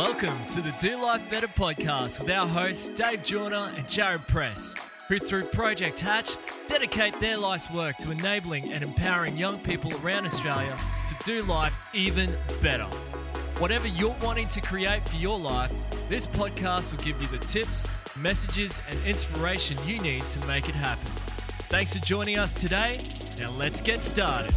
Welcome to the Do Life Better podcast with our hosts Dave Joyner and Jared Press, who through Project Hatch dedicate their life's work to enabling and empowering young people around Australia to do life even better. Whatever you're wanting to create for your life, this podcast will give you the tips, messages, and inspiration you need to make it happen. Thanks for joining us today. Now let's get started.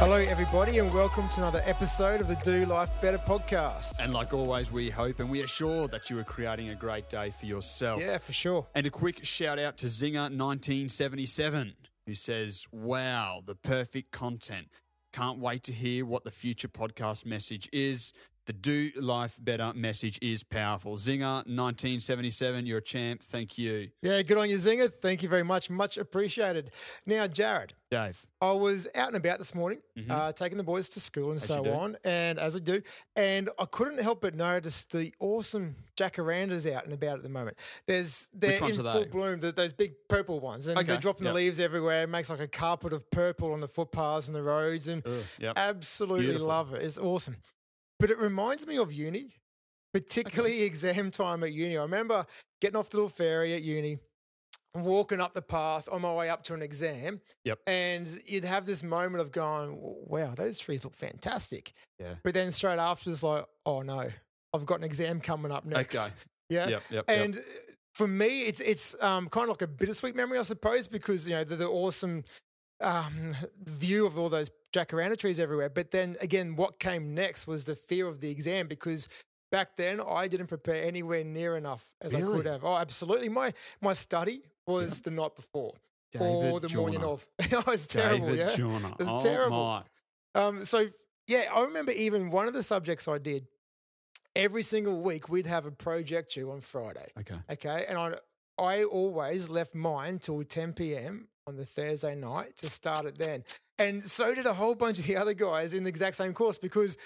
Hello, everybody, and welcome to another episode of the Do Life Better podcast. And like always, we hope and we are sure that you are creating a great day for yourself. Yeah, for sure. And a quick shout out to Zinger1977, who says, Wow, the perfect content. Can't wait to hear what the future podcast message is. The Do Life Better message is powerful. Zinger1977, you're a champ. Thank you. Yeah, good on you, Zinger. Thank you very much. Much appreciated. Now, Jared, Dave. I was out and about this morning, uh, taking the boys to school and Mm-hmm. As so on, and as I do, and I couldn't help but notice the awesome jacarandas out and about at the moment. There's they're in full they? bloom, the, those big purple ones, and Okay, they're dropping yep. the leaves everywhere. It makes like a carpet of purple on the footpaths and the roads, and Ugh, yep. absolutely Beautiful. love it. It's awesome. But it reminds me of uni, particularly exam time at uni. I remember getting off the little ferry at uni, walking up the path on my way up to an exam. Yep. And you'd have this moment of going, wow, those trees look fantastic. Yeah. But then straight after, it's like, oh no, I've got an exam coming up next. Okay. Yeah. Yep, yep, yep. And for me, it's it's um, kind of like a bittersweet memory, I suppose, because you know the, the awesome um, view of all those jacaranda trees everywhere. But then again, what came next was the fear of the exam because back then I didn't prepare anywhere near enough as I Really? could have. Oh, absolutely. My my study was the night before or the morning of. it was terrible. David yeah. Joyner. It was oh, terrible. My. Um, so yeah, I remember even one of the subjects I did. Every single week, we'd have a project due on Friday. Okay. Okay. And I, I always left mine till 10 p.m. on the Thursday night to start it then. And so did a whole bunch of the other guys in the exact same course because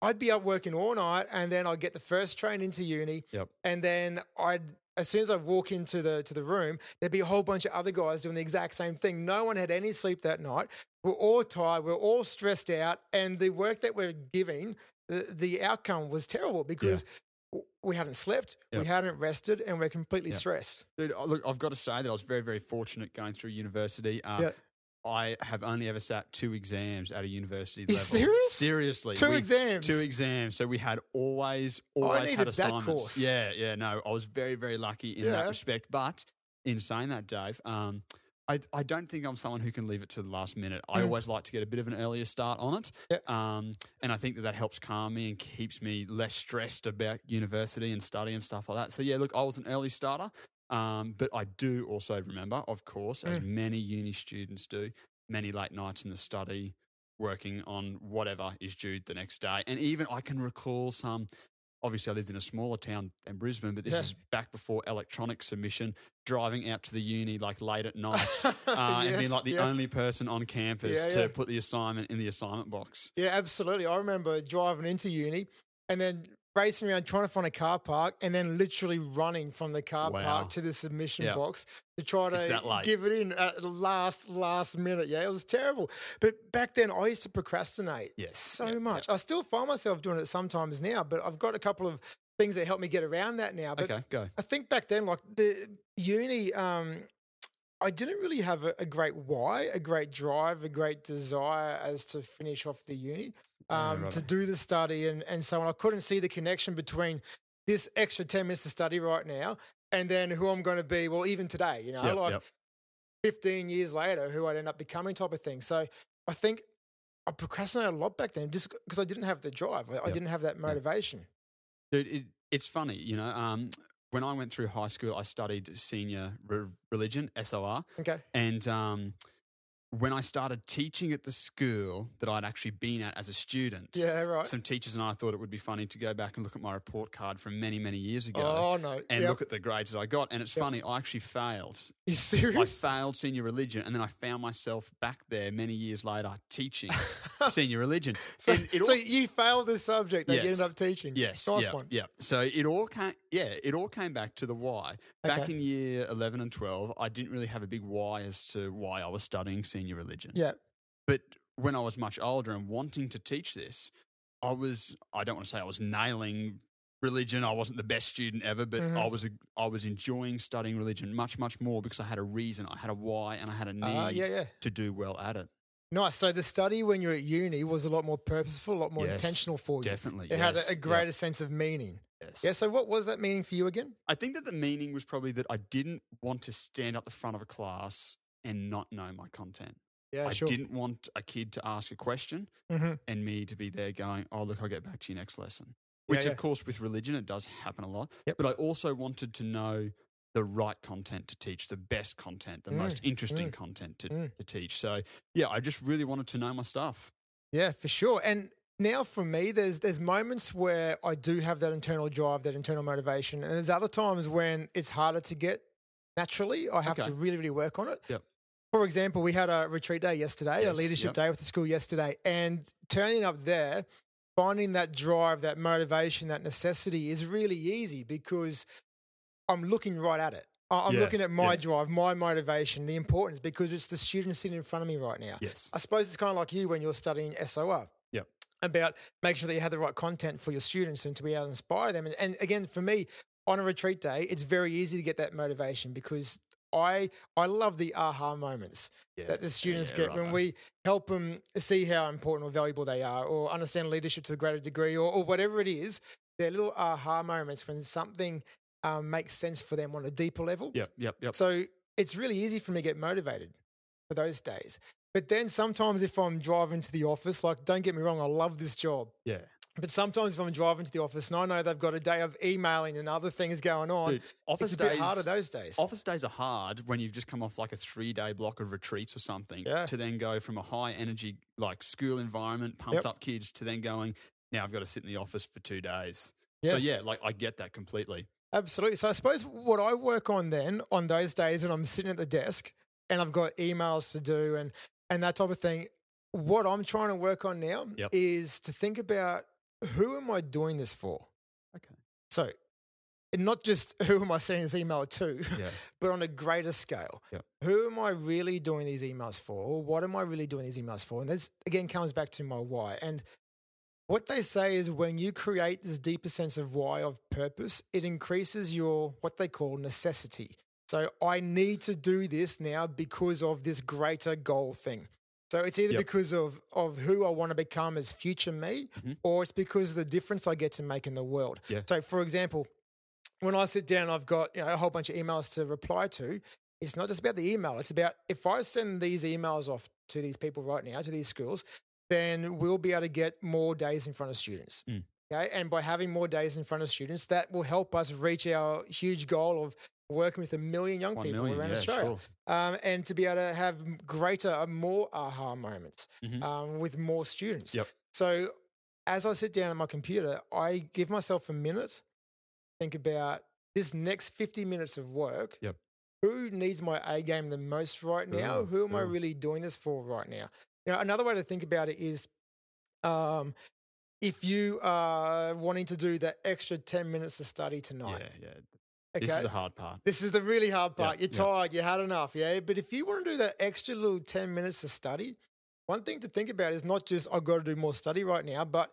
I'd be up working all night and then I'd get the first train into uni. Yep. And then I'd, as soon as I walk into the to the room, there'd be a whole bunch of other guys doing the exact same thing. No one had any sleep that night. We're all tired. We're all stressed out, and the work that we're giving, the, the outcome was terrible because w we hadn't slept, we Yep. hadn't rested, and we're completely Yep. stressed. Dude, uh, look, I've got to say that I was very, very fortunate going through university. Uh, Yeah. I have only ever sat two exams at a university level. serious? Seriously. Two we- exams? Two exams. So we had always, always needed had assignments. course. Yeah, yeah. No, I was very, very lucky in Yeah. that respect. But in saying that, Dave, um, I, I don't think I'm someone who can leave it to the last minute. I Mm. always like to get a bit of an earlier start on it. Yeah. Um, and I think that that helps calm me and keeps me less stressed about university and study and stuff like that. So, yeah, look, I was an early starter. Um, but I do also remember, of course, as Mm. many uni students do, many late nights in the study, working on whatever is due the next day. And even I can recall some. Obviously, I lived in a smaller town than Brisbane, but this Yeah. is back before electronic submission, driving out to the uni like late at night uh, and being like the yes. only person on campus Yeah, to yeah. put the assignment in the assignment box. Yeah, absolutely. I remember driving into uni and then racing around trying to find a car park and then literally running from the car Wow. park to the submission Yeah. box to try to give it in at the last, last minute. Yeah, it was terrible. But back then, I used to procrastinate Yes. so Yeah, yeah. much. I still find myself doing it sometimes now, but I've got a couple of things that help me get around that now. But Okay, go. I think back then, like the uni, um, I didn't really have a, a great why, a great drive, a great desire as to finish off the uni, um, to do the study and, and so on. I couldn't see the connection between this extra 10 minutes to study right now and then who I'm going to be, well, even today, you know, Yep, like yep. 15 years later, who I'd end up becoming type of thing. So I think I procrastinated a lot back then just because I didn't have the drive. I, I didn't have that motivation. Dude, it, it's funny, you know. Um, when I went through high school, I studied senior re- religion, SOR. Okay. And um, when I started teaching at the school that I'd actually been at as a student, Yeah, right. some teachers and I thought it would be funny to go back and look at my report card from many, many years ago Oh, no. and Yep. look at the grades that I got. And it's Yep. funny, I actually failed I failed senior religion, and then I found myself back there many years later teaching senior religion. So, it so you failed the subject that you ended up teaching. Yes. Nice yeah, one. Yeah. So it all came. Yeah, it all came back to the why. Back Okay. in year eleven and twelve, I didn't really have a big why as to why I was studying senior religion. Yeah. But when I was much older and wanting to teach this, I was. I don't want to say I was nailing religion. I wasn't the best student ever, but Mhm. I was. A, I was enjoying studying religion much, much more because I had a reason, I had a why, and I had a need Uh, yeah, yeah. to do well at it. Nice. So the study when you're at uni was a lot more purposeful, a lot more Yes, intentional for you. Definitely. It had yes, a, a yeah, greater sense of meaning. yes. Yeah. So what was that meaning for you again? I think that the meaning was probably that I didn't want to stand up the front of a class and not know my content. Yeah, I sure. didn't want a kid to ask a question hmm and me to be there going, "Oh, look, I'll get back to you next lesson." Yeah, Which, yeah. of course, with religion, it does happen a lot. Yep. But I also wanted to know the right content to teach, the best content, the most interesting content to, mm. to teach. So, yeah, I just really wanted to know my stuff. Yeah, for sure. And now for me, there's there's moments where I do have that internal drive, that internal motivation, and there's other times when it's harder to get naturally. I have Okay. to really, really work on it. Yep. For example, we had a retreat day yesterday, a leadership yep. day with the school yesterday, and turning up there, finding that drive, that motivation, that necessity is really easy because I'm looking right at it. I'm Yeah, looking at my yeah. drive, my motivation, the importance because it's the students sitting in front of me right now. Yes. I suppose it's kind of like you when you're studying SOR. Yep. About making sure that you have the right content for your students and to be able to inspire them. And, and again, for me, on a retreat day, it's very easy to get that motivation because I I love the aha moments Yeah, that the students yeah, get when righto. we help them see how important or valuable they are or understand leadership to a greater degree or, or whatever it is. They're little aha moments when something um, makes sense for them on a deeper level. Yep, yep, yep. So it's really easy for me to get motivated for those days. But then sometimes if I'm driving to the office, like don't get me wrong, I love this job. yeah. But sometimes if I'm driving to the office and I know they've got a day of emailing and other things going on, Dude, office it's a bit days, harder those days. Office days are hard when you've just come off like a three day block of retreats or something Yeah. to then go from a high energy, like school environment, pumped Yep. up kids to then going, now I've got to sit in the office for two days. Yeah. So, yeah, like I get that completely. Absolutely. So I suppose what I work on then on those days when I'm sitting at the desk and I've got emails to do and and that type of thing, what I'm trying to work on now Yep. is to think about who am I doing this for? Okay. So not just who am I sending this email to, Yeah. but on a greater scale. Yep. Who am I really doing these emails for? Or what am I really doing these emails for? And this again comes back to my why. And what they say is when you create this deeper sense of why, of purpose, it increases your what they call necessity. So I need to do this now because of this greater goal thing. So it's either Yep. because of of who I want to become as future me, Mhm. or it's because of the difference I get to make in the world. Yeah. So for example, when I sit down, I've got you know a whole bunch of emails to reply to. It's not just about the email. It's about if I send these emails off to these people right now, to these schools, then we'll be able to get more days in front of students. Mm. Okay. And by having more days in front of students, that will help us reach our huge goal of working with a million young One people million, around yeah, Australia. sure. Um, and to be able to have greater, uh, more aha moments Mhm. um, with more students. Yep. So as I sit down at my computer, I give myself a minute, think about this next 50 minutes of work. Yep. Who needs my A game the most right now? Yeah, Who am I really doing this for right now? You know, another way to think about it is um, if you are wanting to do that extra 10 minutes of study tonight. Yeah, yeah. Okay? This is the hard part. This is the really hard Yeah, part. You're yeah. tired, you had enough, yeah? But if you want to do that extra little 10 minutes of study, one thing to think about is not just, I've got to do more study right now, but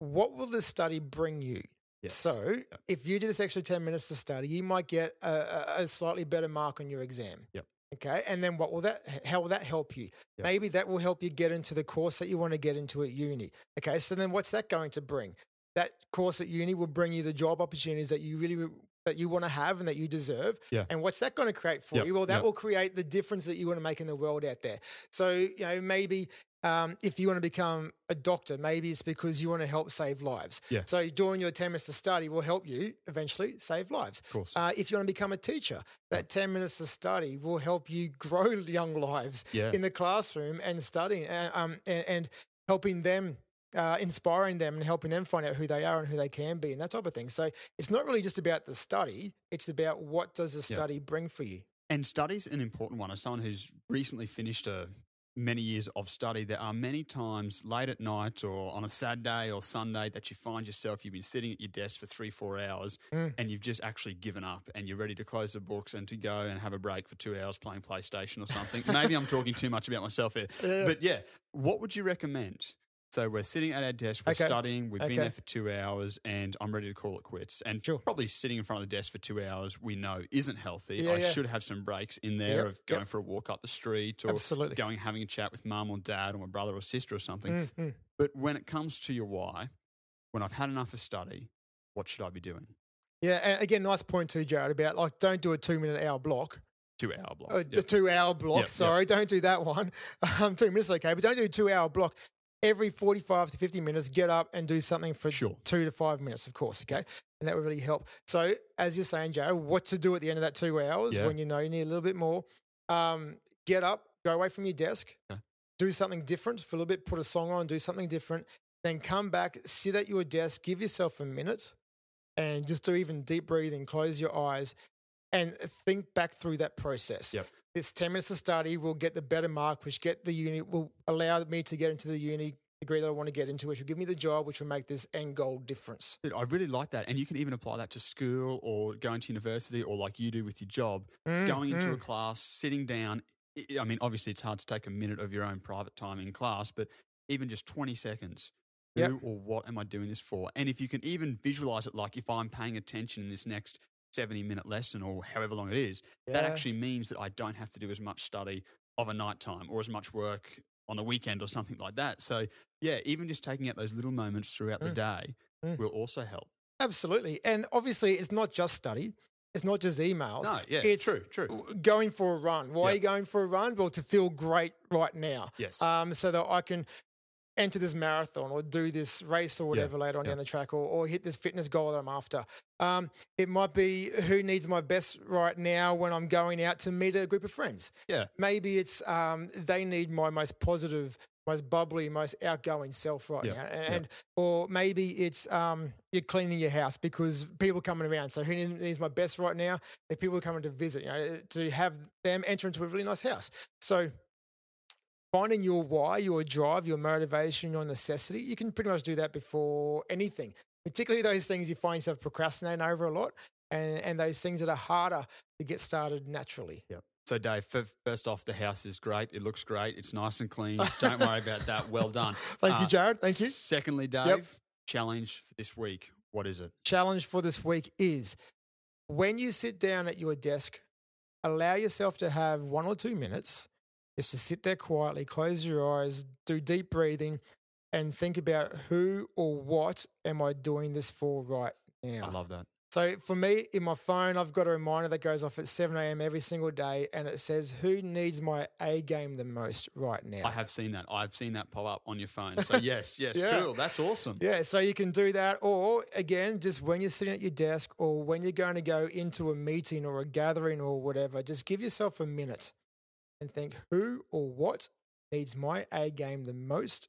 what will this study bring you? Yes. So Yep. if you do this extra 10 minutes to study, you might get a, a, a slightly better mark on your exam. Yep. Okay. And then what will that, how will that help you? Yep. Maybe that will help you get into the course that you want to get into at uni. Okay. So then what's that going to bring? That course at uni will bring you the job opportunities that you really, that you want to have and that you deserve. Yeah. And what's that going to create for Yep, you? Well, that yep. will create the difference that you want to make in the world out there. So, you know, maybe um, if you want to become a doctor, maybe it's because you want to help save lives. Yeah. So doing your 10 minutes to study will help you eventually save lives. Of course. Uh, if you want to become a teacher, that 10 minutes of study will help you grow young lives yeah. in the classroom and studying uh, um, and, and helping them, uh, inspiring them and helping them find out who they are and who they can be and that type of thing. So it's not really just about the study. It's about what does the Yeah. study bring for you? And study's an important one. As someone who's recently finished a many years of study, there are many times late at night or on a Saturday or Sunday that you find yourself you've been sitting at your desk for three, four hours Mm. and you've just actually given up and you're ready to close the books and to go and have a break for two hours playing PlayStation or something. Maybe I'm talking too much about myself here. Yeah. But yeah, what would you recommend? So we're sitting at our desk, we're Okay. studying, we've been there for two hours, and I'm ready to call it quits. And Sure. probably sitting in front of the desk for two hours, we know isn't healthy. Yeah, I yeah. should have some breaks in there Yep, of going yep. for a walk up the street or Absolutely. going having a chat with mum or dad or my brother or sister or something. Mm, mm. But when it comes to your why, when I've had enough of study, what should I be doing? Yeah, and again, nice point too, Jared, about like don't do a two minute hour block. Two hour block. Uh, Yep. The two hour block, Yep, yep. sorry, don't do that one. Um, two minutes, okay, but don't do a two hour block. Every 45 to 50 minutes, get up and do something for Sure. two to five minutes, of course, okay? And that will really help. So, as you're saying, Joe, what to do at the end of that two hours Yeah. when you know you need a little bit more? Um, get up, go away from your desk, Okay. do something different for a little bit, put a song on, do something different, then come back, sit at your desk, give yourself a minute, and just do even deep breathing, close your eyes, and think back through that process. Yep. This 10 minutes of study will get the better mark, which get the uni will allow me to get into the uni degree that I want to get into, which will give me the job, which will make this end goal difference. Dude, I really like that. And you can even apply that to school or going to university or like you do with your job, Mm, going into a mm. class, sitting down. I- I mean, obviously, it's hard to take a minute of your own private time in class, but even just 20 seconds. Who or what am I doing this for? And if you can even visualize it, like if I'm paying attention in this next 70 minute lesson or however long it is, that actually means that I don't have to do as much study of a night time or as much work on the weekend or something like that. So, yeah, even just taking out those little moments throughout the Mm. day Mm. will also help. Absolutely. And obviously, it's not just study. It's not just emails. No, yeah, it's true, true. Going for a run. Why are you going for a run? Well, to feel great right now. Yes. Um, so that I can enter this marathon or do this race or whatever later on yeah. down the track or, or hit this fitness goal that I'm after. Um, it might be who needs my best right now when I'm going out to meet a group of friends. Yeah. Maybe it's um, they need my most positive, most bubbly, most outgoing self right Yeah, now. yeah. And or maybe it's um, you're cleaning your house because people are coming around. So who needs, needs my best right now? The people are coming to visit, you know, to have them enter into a really nice house. So finding your why, your drive, your motivation, your necessity, you can pretty much do that before anything, particularly those things you find yourself procrastinating over a lot and, and those things that are harder to get started naturally. Yep. So, Dave, f- first off, the house is great. It looks great. It's nice and clean. Don't worry about that. Well done. Thank you, Uh, Jared. Thank you. Secondly, Dave, yep. challenge for this week. What is it? Challenge for this week is when you sit down at your desk, allow yourself to have one or two minutes just to sit there quietly, close your eyes, do deep breathing, and think about who or what am I doing this for right now. I love that. So for me, in my phone, I've got a reminder that goes off at 7 a.m. every single day, and it says, Who needs my A game the most right now? I have seen that. I've seen that pop up on your phone. So, yes, yes, Yeah. cool. That's awesome. Yeah, so you can do that. Or again, just when you're sitting at your desk or when you're going to go into a meeting or a gathering or whatever, just give yourself a minute and think who or what needs my A game the most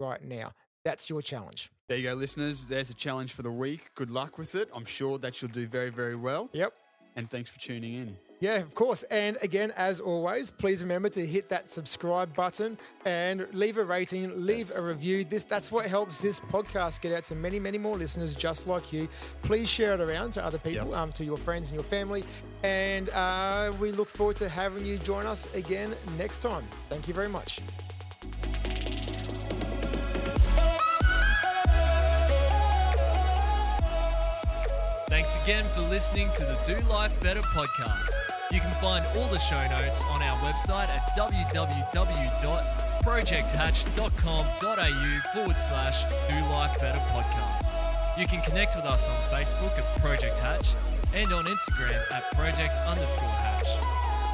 right now. That's your challenge. There you go, listeners. There's a challenge for the week. Good luck with it. I'm sure that you'll do very, very well. Yep. And thanks for tuning in. Yeah, of course. And again, as always, please remember to hit that subscribe button and leave a rating, leave Yes. a review. This that's what helps this podcast get out to many, many more listeners just like you. Please share it around to other people, Yep. um, to your friends and your family. And uh, we look forward to having you join us again next time. Thank you very much. Again for listening to the Do Life Better podcast. You can find all the show notes on our website at www.projecthatch.com.au forward slash Do Life Better podcast. You can connect with us on Facebook at Project Hatch and on Instagram at Project underscore Hatch.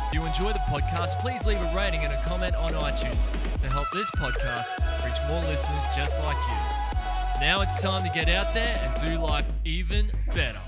If you enjoy the podcast, please leave a rating and a comment on iTunes to help this podcast reach more listeners just like you. Now it's time to get out there and do life even better.